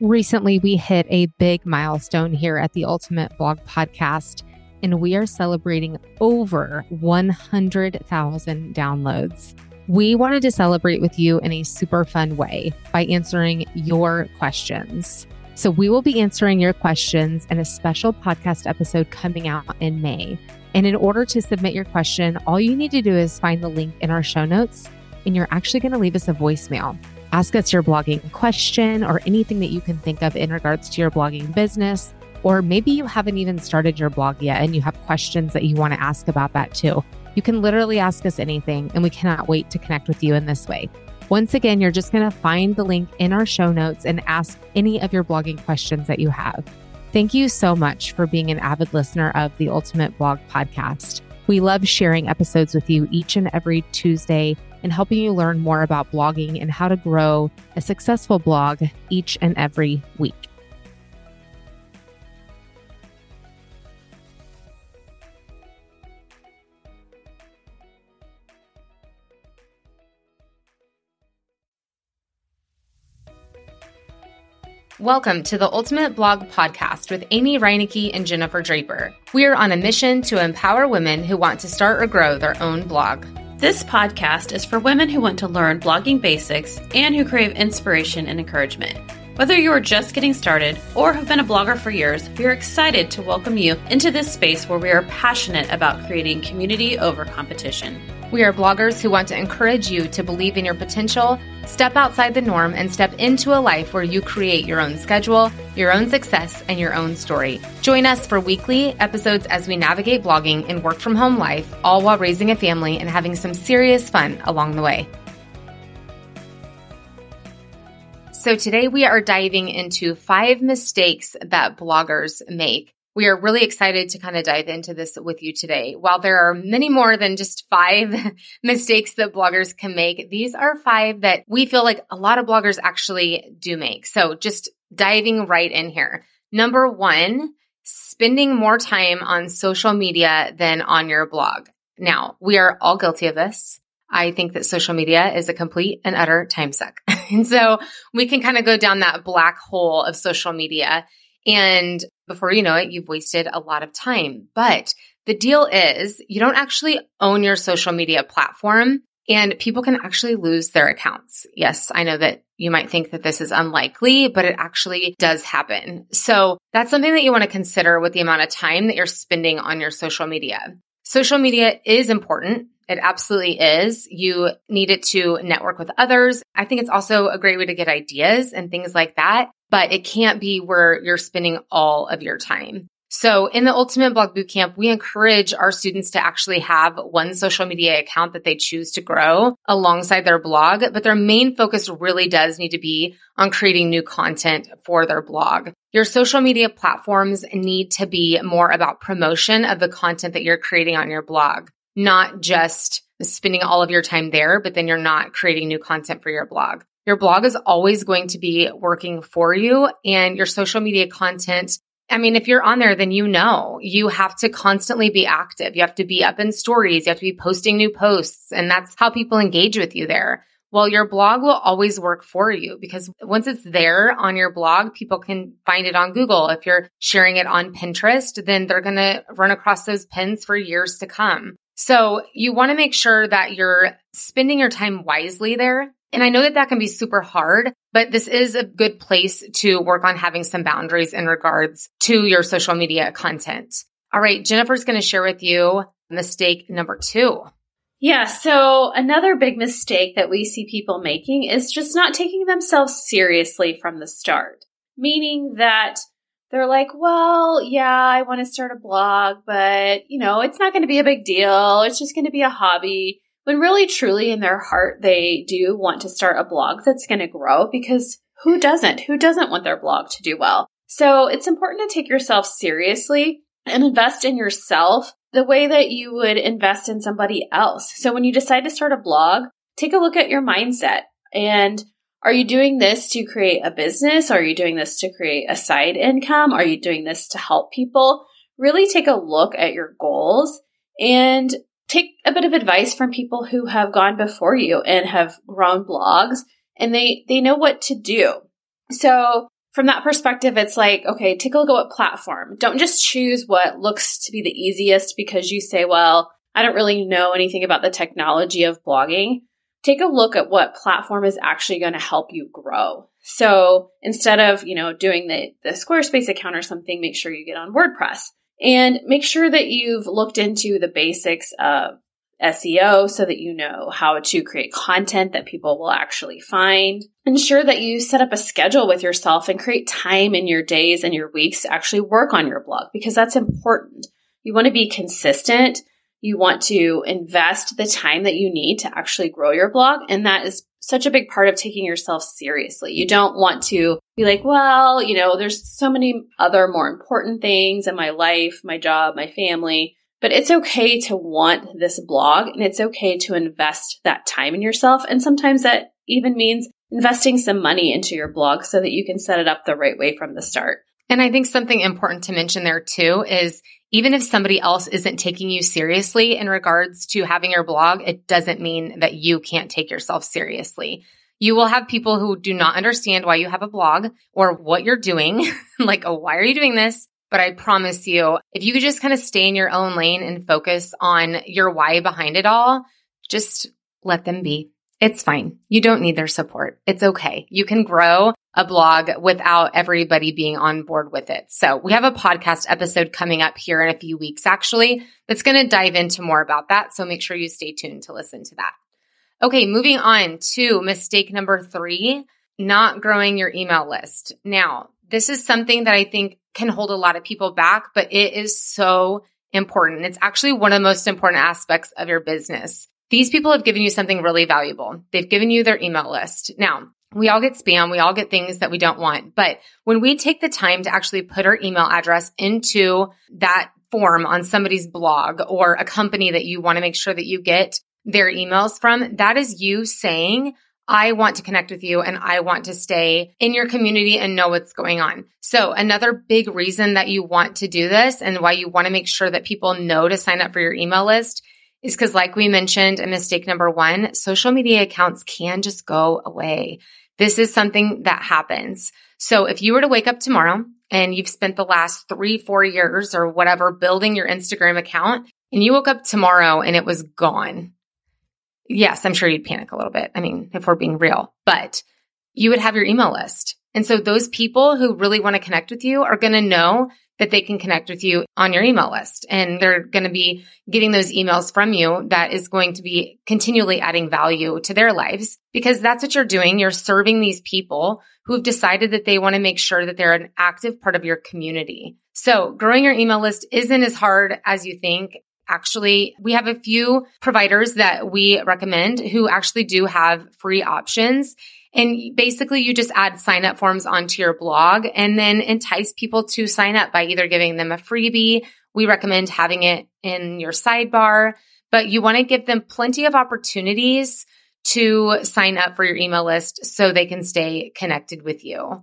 Recently, we hit a big milestone here at the Ultimate Blog Podcast, and we are celebrating over 100,000 downloads. We wanted to celebrate with you in a super fun way by answering your questions. So, we will be answering your questions in a special podcast episode coming out in May. And in order to submit your question, all you need to do is find the link in our show notes, and you're actually going to leave us a voicemail. Ask us your blogging question or anything that you can think of in regards to your blogging business. Or maybe you haven't even started your blog yet and you have questions that you want to ask about that too. You can literally ask us anything, and we cannot wait to connect with you in this way. Once again, you're just going to find the link in our show notes and ask any of your blogging questions that you have. Thank you so much for being an avid listener of the Ultimate Blog Podcast. We love sharing episodes with you each and every Tuesday and helping you learn more about blogging and how to grow a successful blog each and every week. Welcome to the Ultimate Blog Podcast with Amy Reinecke and Jennifer Draper. We are on a mission to empower women who want to start or grow their own blog. This podcast is for women who want to learn blogging basics and who crave inspiration and encouragement. Whether you are just getting started or have been a blogger for years, we are excited to welcome you into this space where we are passionate about creating community over competition. We are bloggers who want to encourage you to believe in your potential, step outside the norm, and step into a life where you create your own schedule, your own success, and your own story. Join us for weekly episodes as we navigate blogging and work from home life, all while raising a family and having some serious fun along the way. So today we are diving into five mistakes that bloggers make we are really excited to kind of dive into this with you today. While there are many more than just five mistakes that bloggers can make, these are five that we feel like a lot of bloggers actually do make. So just diving right in here. Number one, spending more time on social media than on your blog. Now, we are all guilty of this. I think that social media is a complete and utter time suck. and so we can kind of go down that black hole of social media and before you know it, you've wasted a lot of time. But the deal is you don't actually own your social media platform and people can actually lose their accounts. Yes, I know that you might think that this is unlikely, but it actually does happen. So that's something that you want to consider with the amount of time that you're spending on your social media. Social media is important. It absolutely is. You need it to network with others. I think it's also a great way to get ideas and things like that but it can't be where you're spending all of your time. So in the Ultimate Blog Bootcamp, we encourage our students to actually have one social media account that they choose to grow alongside their blog, but their main focus really does need to be on creating new content for their blog. Your social media platforms need to be more about promotion of the content that you're creating on your blog, not just spending all of your time there, but then you're not creating new content for your blog. Your blog is always going to be working for you and your social media content. I mean, if you're on there, then you know you have to constantly be active. You have to be up in stories. You have to be posting new posts. And that's how people engage with you there. Well, your blog will always work for you because once it's there on your blog, people can find it on Google. If you're sharing it on Pinterest, then they're going to run across those pins for years to come. So you want to make sure that you're spending your time wisely there and I know that that can be super hard, but this is a good place to work on having some boundaries in regards to your social media content. All right, Jennifer's going to share with you mistake number two. Yeah. So another big mistake that we see people making is just not taking themselves seriously from the start, meaning that they're like, well, yeah, I want to start a blog, but you know, it's not going to be a big deal. It's just going to be a hobby when really truly in their heart they do want to start a blog that's going to grow because who doesn't? Who doesn't want their blog to do well? So it's important to take yourself seriously and invest in yourself the way that you would invest in somebody else. So when you decide to start a blog, take a look at your mindset and are you doing this to create a business? Are you doing this to create a side income? Are you doing this to help people? Really take a look at your goals and take a bit of advice from people who have gone before you and have grown blogs and they, they know what to do. So from that perspective, it's like, okay, take a look at what platform. Don't just choose what looks to be the easiest because you say, well, I don't really know anything about the technology of blogging. Take a look at what platform is actually going to help you grow. So instead of, you know, doing the, the Squarespace account or something, make sure you get on WordPress and make sure that you've looked into the basics of SEO so that you know how to create content that people will actually find. Ensure that you set up a schedule with yourself and create time in your days and your weeks to actually work on your blog because that's important. You want to be consistent. You want to invest the time that you need to actually grow your blog. And that is such a big part of taking yourself seriously. You don't want to be like, well, you know, there's so many other more important things in my life, my job, my family but it's okay to want this blog and it's okay to invest that time in yourself. And sometimes that even means investing some money into your blog so that you can set it up the right way from the start. And I think something important to mention there too is even if somebody else isn't taking you seriously in regards to having your blog, it doesn't mean that you can't take yourself seriously. You will have people who do not understand why you have a blog or what you're doing. like, oh, why are you doing this? But I promise you, if you could just kind of stay in your own lane and focus on your why behind it all, just let them be. It's fine. You don't need their support. It's okay. You can grow a blog without everybody being on board with it. So we have a podcast episode coming up here in a few weeks, actually, that's going to dive into more about that. So make sure you stay tuned to listen to that. Okay. Moving on to mistake number three, not growing your email list. Now, this is something that I think can hold a lot of people back, but it is so important. It's actually one of the most important aspects of your business. These people have given you something really valuable. They've given you their email list. Now, we all get spam. We all get things that we don't want. But when we take the time to actually put our email address into that form on somebody's blog or a company that you want to make sure that you get their emails from, that is you saying, I want to connect with you and I want to stay in your community and know what's going on. So another big reason that you want to do this and why you want to make sure that people know to sign up for your email list is because like we mentioned in mistake number one, social media accounts can just go away. This is something that happens. So if you were to wake up tomorrow and you've spent the last three, four years or whatever building your Instagram account and you woke up tomorrow and it was gone, yes, I'm sure you'd panic a little bit. I mean, if we're being real, but you would have your email list. And so those people who really want to connect with you are going to know that they can connect with you on your email list and they're going to be getting those emails from you that is going to be continually adding value to their lives because that's what you're doing. You're serving these people who've decided that they want to make sure that they're an active part of your community. So growing your email list isn't as hard as you think. Actually, we have a few providers that we recommend who actually do have free options. And basically you just add sign up forms onto your blog and then entice people to sign up by either giving them a freebie. We recommend having it in your sidebar, but you want to give them plenty of opportunities to sign up for your email list so they can stay connected with you.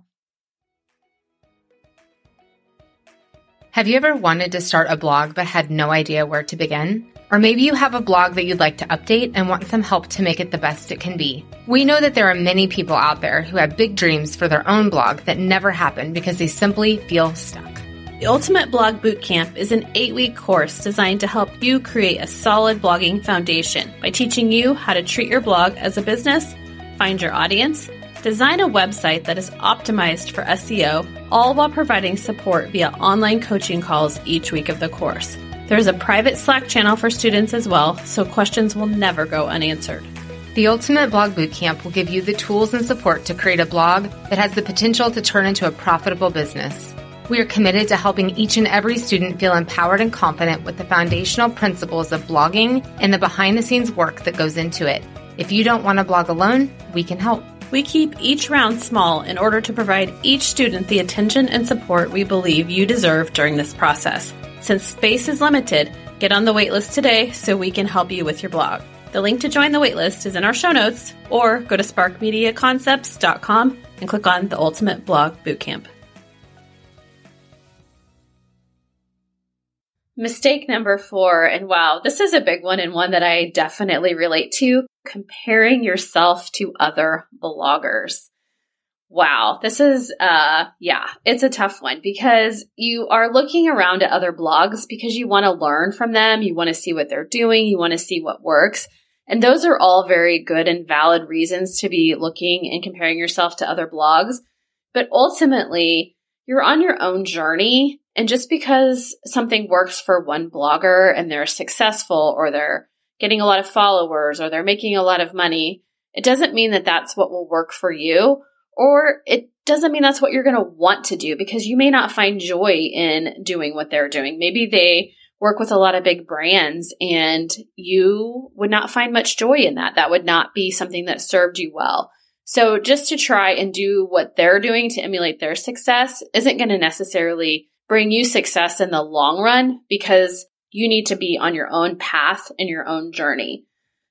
Have you ever wanted to start a blog but had no idea where to begin? Or maybe you have a blog that you'd like to update and want some help to make it the best it can be. We know that there are many people out there who have big dreams for their own blog that never happen because they simply feel stuck. The Ultimate Blog Bootcamp is an eight week course designed to help you create a solid blogging foundation by teaching you how to treat your blog as a business, find your audience, Design a website that is optimized for SEO, all while providing support via online coaching calls each week of the course. There's a private Slack channel for students as well, so questions will never go unanswered. The Ultimate Blog Bootcamp will give you the tools and support to create a blog that has the potential to turn into a profitable business. We are committed to helping each and every student feel empowered and confident with the foundational principles of blogging and the behind the scenes work that goes into it. If you don't want to blog alone, we can help. We keep each round small in order to provide each student the attention and support we believe you deserve during this process. Since space is limited, get on the waitlist today so we can help you with your blog. The link to join the waitlist is in our show notes, or go to sparkmediaconcepts.com and click on the Ultimate Blog Bootcamp. Mistake number four, and wow, this is a big one and one that I definitely relate to comparing yourself to other bloggers. Wow, this is uh yeah, it's a tough one because you are looking around at other blogs because you want to learn from them, you want to see what they're doing, you want to see what works. And those are all very good and valid reasons to be looking and comparing yourself to other blogs. But ultimately, you're on your own journey. And just because something works for one blogger and they're successful or they're getting a lot of followers or they're making a lot of money, it doesn't mean that that's what will work for you or it doesn't mean that's what you're going to want to do because you may not find joy in doing what they're doing. Maybe they work with a lot of big brands and you would not find much joy in that. That would not be something that served you well. So just to try and do what they're doing to emulate their success isn't going to necessarily bring you success in the long run because you need to be on your own path and your own journey.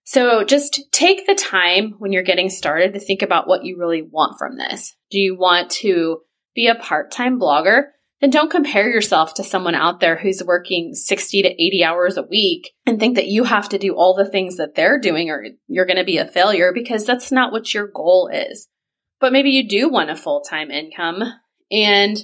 So just take the time when you're getting started to think about what you really want from this. Do you want to be a part time blogger? Then don't compare yourself to someone out there who's working 60 to 80 hours a week and think that you have to do all the things that they're doing or you're going to be a failure because that's not what your goal is. But maybe you do want a full time income and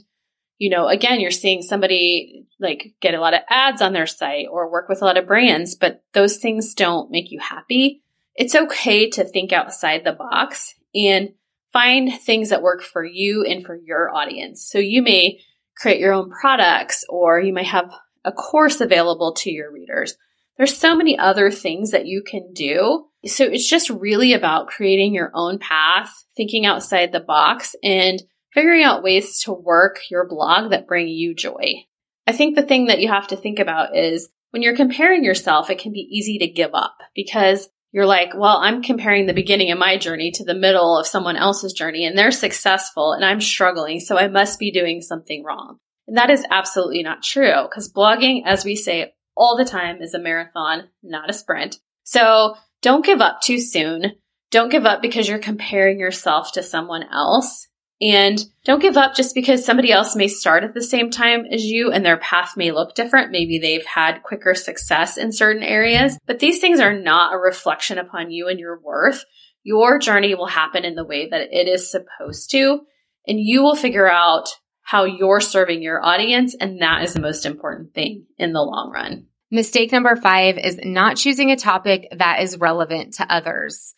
you know, again, you're seeing somebody like get a lot of ads on their site or work with a lot of brands, but those things don't make you happy. It's okay to think outside the box and find things that work for you and for your audience. So you may create your own products or you may have a course available to your readers. There's so many other things that you can do. So it's just really about creating your own path, thinking outside the box and figuring out ways to work your blog that bring you joy. I think the thing that you have to think about is when you're comparing yourself, it can be easy to give up because you're like, well, I'm comparing the beginning of my journey to the middle of someone else's journey and they're successful and I'm struggling. So I must be doing something wrong. And that is absolutely not true because blogging, as we say all the time, is a marathon, not a sprint. So don't give up too soon. Don't give up because you're comparing yourself to someone else. And don't give up just because somebody else may start at the same time as you and their path may look different. Maybe they've had quicker success in certain areas, but these things are not a reflection upon you and your worth. Your journey will happen in the way that it is supposed to, and you will figure out how you're serving your audience. And that is the most important thing in the long run. Mistake number five is not choosing a topic that is relevant to others.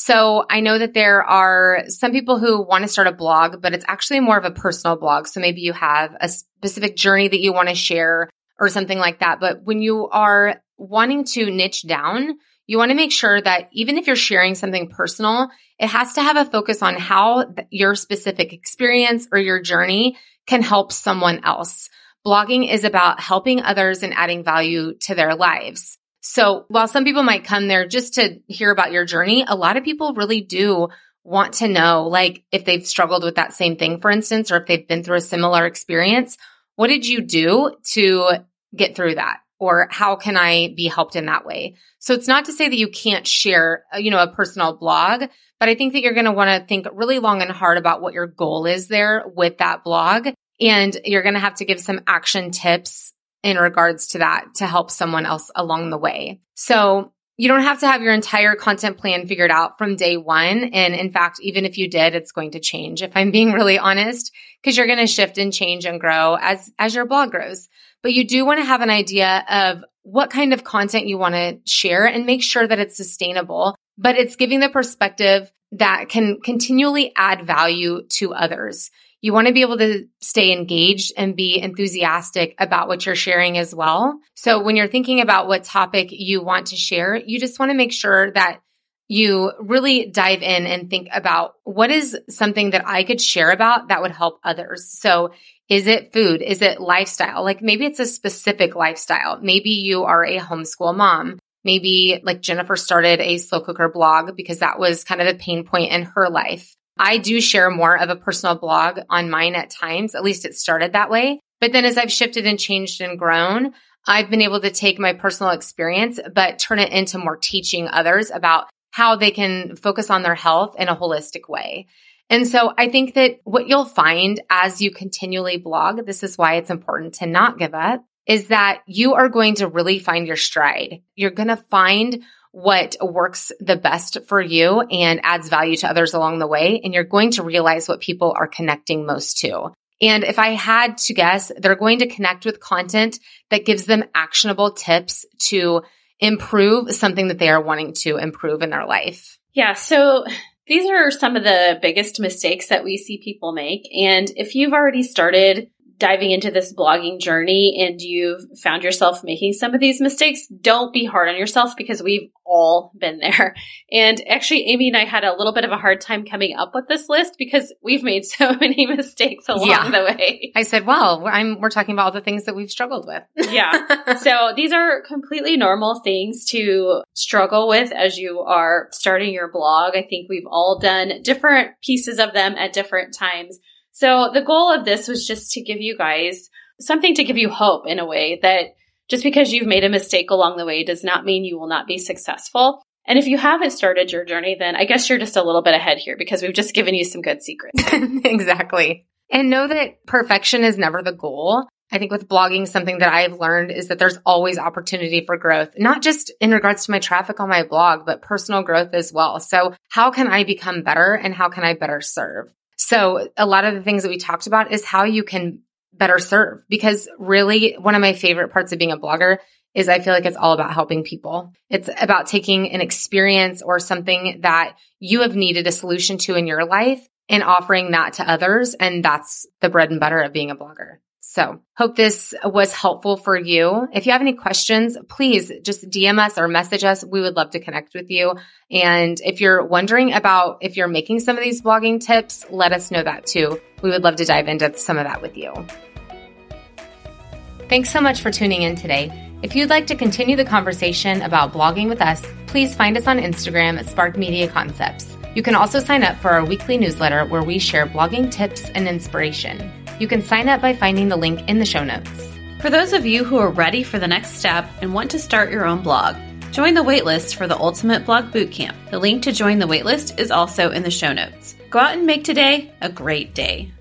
So I know that there are some people who want to start a blog, but it's actually more of a personal blog. So maybe you have a specific journey that you want to share or something like that. But when you are wanting to niche down, you want to make sure that even if you're sharing something personal, it has to have a focus on how your specific experience or your journey can help someone else. Blogging is about helping others and adding value to their lives. So while some people might come there just to hear about your journey, a lot of people really do want to know, like if they've struggled with that same thing, for instance, or if they've been through a similar experience, what did you do to get through that? Or how can I be helped in that way? So it's not to say that you can't share, uh, you know, a personal blog, but I think that you're going to want to think really long and hard about what your goal is there with that blog. And you're going to have to give some action tips in regards to that to help someone else along the way. So you don't have to have your entire content plan figured out from day one. And in fact, even if you did, it's going to change if I'm being really honest, because you're going to shift and change and grow as, as your blog grows. But you do want to have an idea of what kind of content you want to share and make sure that it's sustainable, but it's giving the perspective that can continually add value to others. You want to be able to stay engaged and be enthusiastic about what you're sharing as well. So when you're thinking about what topic you want to share, you just want to make sure that you really dive in and think about what is something that I could share about that would help others. So is it food? Is it lifestyle? Like maybe it's a specific lifestyle. Maybe you are a homeschool mom. Maybe like Jennifer started a slow cooker blog because that was kind of a pain point in her life. I do share more of a personal blog on mine at times. At least it started that way. But then as I've shifted and changed and grown, I've been able to take my personal experience, but turn it into more teaching others about how they can focus on their health in a holistic way. And so I think that what you'll find as you continually blog, this is why it's important to not give up, is that you are going to really find your stride. You're going to find what works the best for you and adds value to others along the way. And you're going to realize what people are connecting most to. And if I had to guess, they're going to connect with content that gives them actionable tips to improve something that they are wanting to improve in their life. Yeah. So these are some of the biggest mistakes that we see people make. And if you've already started diving into this blogging journey and you've found yourself making some of these mistakes, don't be hard on yourself because we've all been there. And actually, Amy and I had a little bit of a hard time coming up with this list because we've made so many mistakes along yeah. the way. I said, well, I'm, we're talking about all the things that we've struggled with. yeah. So these are completely normal things to struggle with as you are starting your blog. I think we've all done different pieces of them at different times. So the goal of this was just to give you guys something to give you hope in a way that just because you've made a mistake along the way does not mean you will not be successful. And if you haven't started your journey, then I guess you're just a little bit ahead here because we've just given you some good secrets. exactly. And know that perfection is never the goal. I think with blogging, something that I've learned is that there's always opportunity for growth, not just in regards to my traffic on my blog, but personal growth as well. So how can I become better and how can I better serve? So a lot of the things that we talked about is how you can better serve because really one of my favorite parts of being a blogger is I feel like it's all about helping people. It's about taking an experience or something that you have needed a solution to in your life and offering that to others. And that's the bread and butter of being a blogger. So hope this was helpful for you. If you have any questions, please just DM us or message us. We would love to connect with you. And if you're wondering about if you're making some of these blogging tips, let us know that too. We would love to dive into some of that with you. Thanks so much for tuning in today. If you'd like to continue the conversation about blogging with us, please find us on Instagram at Spark Media Concepts. You can also sign up for our weekly newsletter where we share blogging tips and inspiration. You can sign up by finding the link in the show notes. For those of you who are ready for the next step and want to start your own blog, join the waitlist for the Ultimate Blog Bootcamp. The link to join the waitlist is also in the show notes. Go out and make today a great day.